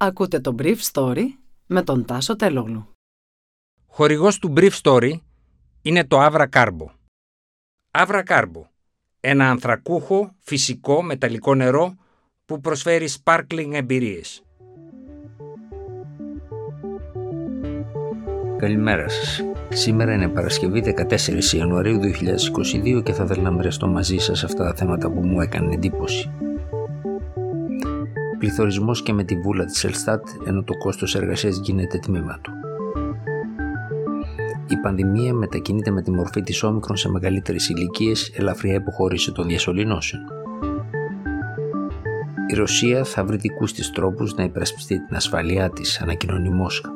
Ακούτε το Brief Story με τον Τάσο Τελόγλου. Χορηγός του Brief Story είναι το Avra Carbo. Avra Carbo, ένα ανθρακούχο, φυσικό, μεταλλικό νερό που προσφέρει sparkling εμπειρίες. Καλημέρα σας. Σήμερα είναι Παρασκευή 14 Ιανουαρίου 2022 και θα ήθελα να μοιραστώ μαζί σας αυτά τα θέματα που μου έκανε εντύπωση πληθωρισμός και με τη βούλα της Ελστάτ ενώ το κόστος εργασίας γίνεται τμήμα του. Η πανδημία μετακινείται με τη μορφή της όμικρον σε μεγαλύτερες ηλικίες ελαφριά υποχώρηση των διασωληνώσεων. Η Ρωσία θα βρει δικούς της τρόπους να υπερασπιστεί την ασφαλειά της, ανακοινώνει Μόσχα.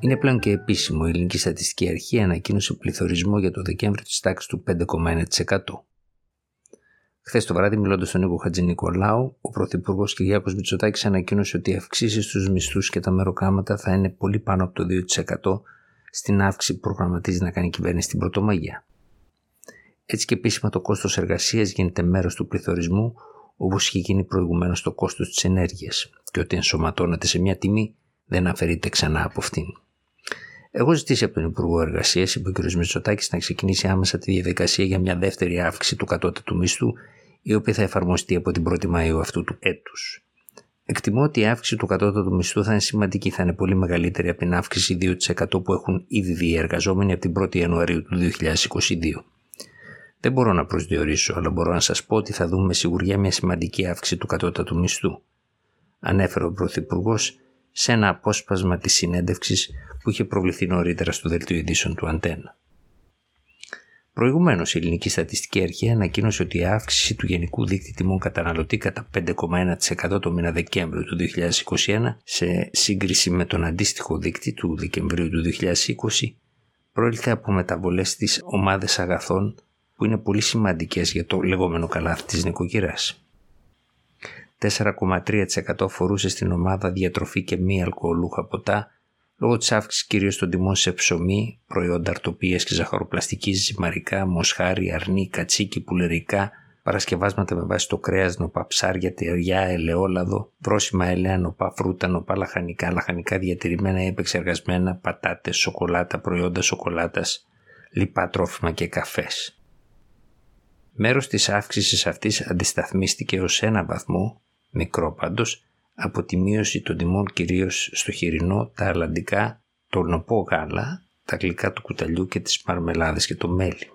Είναι πλέον και επίσημο η Ελληνική Στατιστική Αρχή ανακοίνωσε πληθωρισμό για το Δεκέμβριο της τάξης του 5,1%. Χθες το βράδυ, μιλώντας στον Νίκο Χατζη Νικολάου, ο Πρωθυπουργός Κυριάκο Μητσοτάκης ανακοίνωσε ότι οι αυξήσεις στους μισθούς και τα μεροκάματα θα είναι πολύ πάνω από το 2% στην αύξηση που προγραμματίζει να κάνει η κυβέρνηση στην Πρωτομαγιά. Έτσι και επίσημα το κόστος εργασίας γίνεται μέρος του πληθωρισμού, όπως είχε γίνει προηγουμένως το κόστος της ενέργειας, και ότι ενσωματώνεται σε μια τιμή δεν αφαιρείται ξανά από αυτήν. Εγώ ζητήσει από τον Υπουργό Εργασίας, είπε ο κ. Μητσοτάκης, να ξεκινήσει άμεσα τη διαδικασία για μια δεύτερη αύξηση του κατώτατου μισθού η οποία θα εφαρμοστεί από την 1η Μαΐου αυτού του έτους. Εκτιμώ ότι η αύξηση του κατώτατου μισθού θα είναι σημαντική, θα είναι πολύ μεγαλύτερη από την αύξηση 2% που έχουν ήδη δει οι εργαζόμενοι από την 1η Ιανουαρίου του 2022. Δεν μπορώ να προσδιορίσω, αλλά μπορώ να σας πω ότι θα δούμε με σιγουριά μια σημαντική αύξηση του κατώτατου μισθού. Ανέφερε ο Πρωθυπουργός σε ένα απόσπασμα της συνέντευξης που είχε προβληθεί νωρίτερα στο δελτίο ειδήσεων του Αντένα. Προηγουμένως, η Ελληνική Στατιστική Αρχή ανακοίνωσε ότι η αύξηση του γενικού δίκτυου τιμών καταναλωτή κατά 5,1% το μήνα Δεκέμβριο του 2021 σε σύγκριση με τον αντίστοιχο δίκτυο του Δεκεμβρίου του 2020 προήλθε από μεταβολές στις ομάδες αγαθών που είναι πολύ σημαντικές για το λεγόμενο καλάθι της νοικοκυράς. 4,3% αφορούσε στην ομάδα διατροφή και μη αλκοολούχα ποτά λόγω της αύξησης κυρίως των τιμών σε ψωμί, προϊόντα αρτοπίας και ζαχαροπλαστική, ζυμαρικά, μοσχάρι, αρνί, κατσίκι, πουλερικά, παρασκευάσματα με βάση το κρέας, νοπά ψάρια, τυριά, ελαιόλαδο, βρόσιμα έλαια, νοπά φρούτα, νοπά λαχανικά, λαχανικά διατηρημένα ή επεξεργασμένα, πατάτες, σοκολάτα, προϊόντα σοκολάτας, λιπά τρόφιμα και καφές. Μέρος της αύξησης αυτής αντισταθμίστηκε ως ένα βαθμό, μικρό πάντως, από τη μείωση των τιμών κυρίως στο χοιρινό, τα αλλαντικά, το νοπό γάλα, τα γλυκά του κουταλιού και τις μαρμελάδες και το μέλι.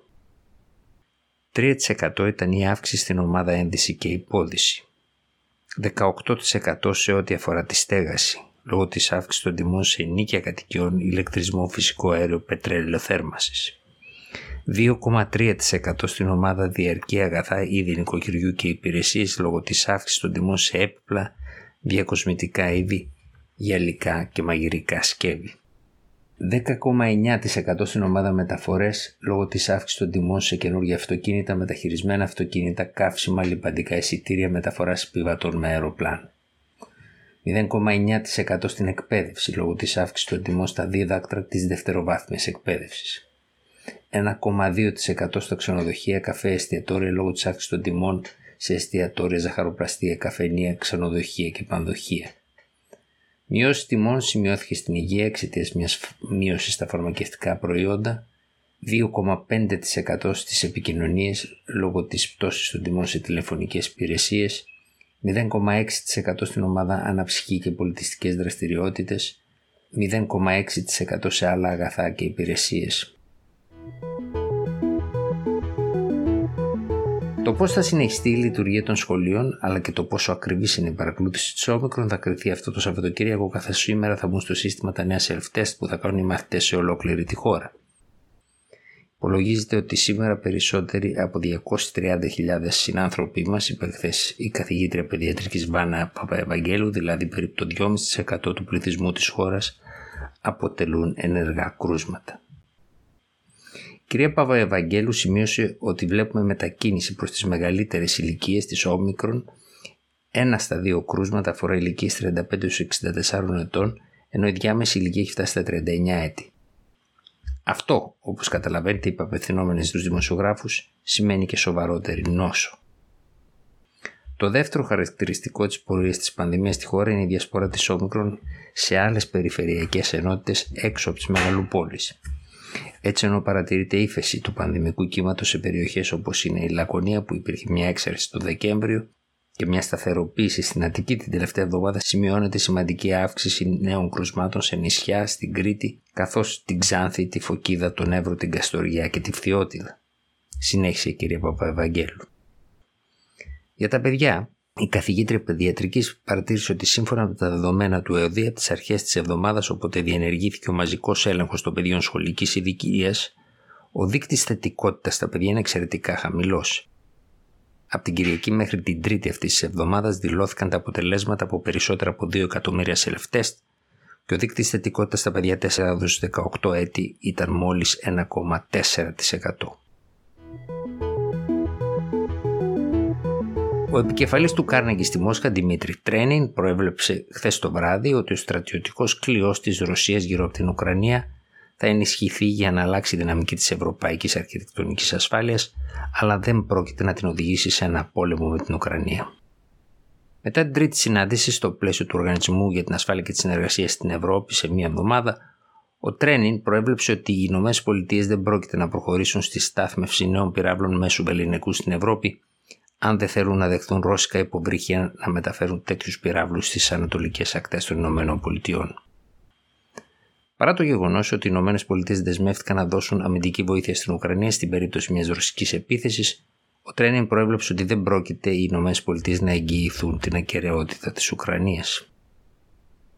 3% ήταν η αύξηση στην ομάδα ένδυση και υπόδηση. 18% σε ό,τι αφορά τη στέγαση, λόγω της αύξησης των τιμών σε νίκια κατοικιών, ηλεκτρισμό, φυσικό αέριο, πετρέλαιο θέρμασης. 2,3% στην ομάδα διαρκή αγαθά είδη νοικοκυριού και υπηρεσίες λόγω της αύξησης των τιμών σε έπιπλα, διακοσμητικά είδη, γυαλικά και μαγειρικά σκεύη. 10,9% στην ομάδα μεταφορές λόγω της αύξησης των τιμών σε καινούργια αυτοκίνητα, μεταχειρισμένα αυτοκίνητα, καύσιμα, λιπαντικά εισιτήρια μεταφοράς επιβατών με αεροπλάνο. 0,9% στην εκπαίδευση λόγω της αύξησης των τιμών στα δίδακτρα της δευτεροβάθμιας εκπαίδευσης. 1,2% στα ξενοδοχεία, καφέ, εστιατόρια λόγω της αύξησης των τιμών σε εστιατόρια, ζαχαροπλαστεία, καφενεία, ξενοδοχεία και πανδοχεία. Μειώση τιμών σημειώθηκε στην υγεία εξαιτίας μιας μείωσης στα φαρμακευτικά προϊόντα, 2,5% στις επικοινωνίες λόγω της πτώσης των τιμών σε τηλεφωνικές υπηρεσίες, 0,6% στην ομάδα αναψυχή και πολιτιστικές δραστηριότητες, 0,6% σε άλλα αγαθά και υπηρεσίες. Το πώς θα συνεχιστεί η λειτουργία των σχολείων, αλλά και το πόσο ακριβής είναι η παρακολούθηση της όμικρον θα κρυθεί αυτό το Σαββατοκύριακο, καθώς σήμερα θα μπουν στο σύστημα τα νέα self-test που θα κάνουν οι μαθητές σε ολόκληρη τη χώρα. Υπολογίζεται ότι σήμερα περισσότεροι από 230.000 συνάνθρωποι μας, είπε χθε η καθηγήτρια παιδιατρικής Βάνα Παπαευαγγέλου, δηλαδή περίπου το 2,5% του πληθυσμού της χώρας, αποτελούν ενεργά κρούσματα κυρία Παπαευαγγέλου σημείωσε ότι βλέπουμε μετακίνηση προς τις μεγαλύτερες ηλικίες της όμικρον ένα στα δύο κρούσματα αφορά ηλικίες 35-64 ετών ενώ η διάμεση ηλικία έχει φτάσει στα 39 έτη. Αυτό, όπως καταλαβαίνετε, είπα απευθυνόμενοι στους δημοσιογράφους, σημαίνει και σοβαρότερη νόσο. Το δεύτερο χαρακτηριστικό της πορείας της πανδημίας στη χώρα είναι η διασπορά της όμικρον σε άλλες περιφερειακές ενότητες έξω από τις μεγαλοπόλεις. Έτσι ενώ παρατηρείται ύφεση του πανδημικού κύματος σε περιοχές όπως είναι η Λακωνία που υπήρχε μια έξαρση το Δεκέμβριο και μια σταθεροποίηση στην Αττική την τελευταία εβδομάδα σημειώνεται σημαντική αύξηση νέων κρουσμάτων σε νησιά στην Κρήτη καθώς την Ξάνθη, τη Φωκίδα, τον Εύρο, την Καστοριά και τη Φθιώτιδα. Συνέχισε η κυρία Παπαευαγγέλου. Για τα παιδιά, η καθηγήτρια παιδιατρικής παρατήρησε ότι σύμφωνα με τα δεδομένα του ΕΟΔΗ από τις αρχές της εβδομάδας, όποτε διενεργήθηκε ο μαζικός έλεγχος των παιδιών σχολικής ηλικία, ο δείκτης θετικότητας στα παιδιά είναι εξαιρετικά χαμηλός. Από την Κυριακή μέχρι την Τρίτη αυτής της εβδομάδας δηλώθηκαν τα αποτελέσματα από περισσότερα από 2 εκατομμύρια self-test και ο δείκτης θετικότητας στα παιδιά 4 18 έτη ήταν μόλις 1,4%. Ο επικεφαλής του Κάρνεγκη στη Μόσχα, Δημήτρη Τρένιν, προέβλεψε χθες το βράδυ ότι ο στρατιωτικός κλειός της Ρωσίας γύρω από την Ουκρανία θα ενισχυθεί για να αλλάξει η δυναμική της ευρωπαϊκής αρχιτεκτονικής ασφάλειας, αλλά δεν πρόκειται να την οδηγήσει σε ένα πόλεμο με την Ουκρανία. Μετά την τρίτη συνάντηση στο πλαίσιο του Οργανισμού για την Ασφάλεια και τη Συνεργασία στην Ευρώπη σε μία εβδομάδα, ο Τρένιν προέβλεψε ότι οι Ηνωμένες Πολιτείες δεν πρόκειται να προχωρήσουν στη στάθμευση νέων πυράβλων μέσου βεληνικού στην Ευρώπη αν δεν θέλουν να δεχθούν ρώσικα υποβρύχια να μεταφέρουν τέτοιους πυράβλους στις ανατολικές ακτές των Ηνωμένων Πολιτειών. Παρά το γεγονός ότι οι Ηνωμένες Πολιτείες δεσμεύτηκαν να δώσουν αμυντική βοήθεια στην Ουκρανία στην περίπτωση μιας ρωσικής επίθεσης, ο Τρένιν προέβλεψε ότι δεν πρόκειται οι Ηνωμένες Πολιτείες να εγγυηθούν την ακαιρεότητα της Ουκρανίας.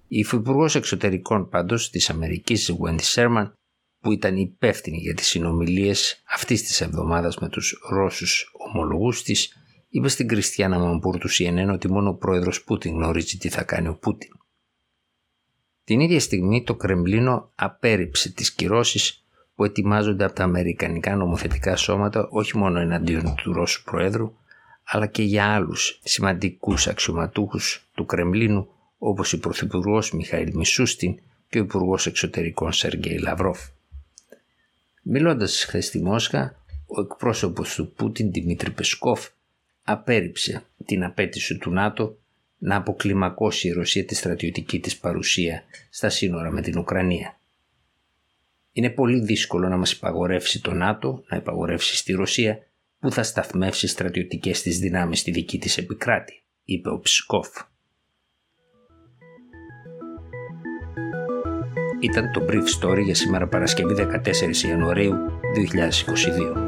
Η Υφυπουργός Εξωτερικών πάντως της Αμερικής, Wendy Sherman, που ήταν υπεύθυνη για τις συνομιλίες αυτής της εβδομάδας με τους Ρώσους ομολογούς της, είπε στην Κριστιανά Μαμπούρ του CNN ότι μόνο ο πρόεδρος Πούτιν γνωρίζει τι θα κάνει ο Πούτιν. Την ίδια στιγμή το Κρεμλίνο απέρριψε τις κυρώσεις που ετοιμάζονται από τα Αμερικανικά νομοθετικά σώματα όχι μόνο εναντίον του Ρώσου Προέδρου αλλά και για άλλους σημαντικούς αξιωματούχους του Κρεμλίνου όπως η Πρωθυπουργός Μιχαήλ Μισούστιν και ο Υπουργός Εξωτερικών Σεργέη Λαυρόφ. Μιλώντας χθες στη Μόσχα, ο εκπρόσωπος του Πούτιν Δημήτρη Πεσκόφ απέρριψε την απέτηση του ΝΑΤΟ να αποκλιμακώσει η Ρωσία τη στρατιωτική της παρουσία στα σύνορα με την Ουκρανία. Είναι πολύ δύσκολο να μας υπαγορεύσει το ΝΑΤΟ, να υπαγορεύσει στη Ρωσία που θα σταθμεύσει στρατιωτικές της δυνάμεις στη δική της επικράτη, είπε ο Ψκόφ. Ήταν το Brief Story για σήμερα Παρασκευή 14 Ιανουαρίου 2022.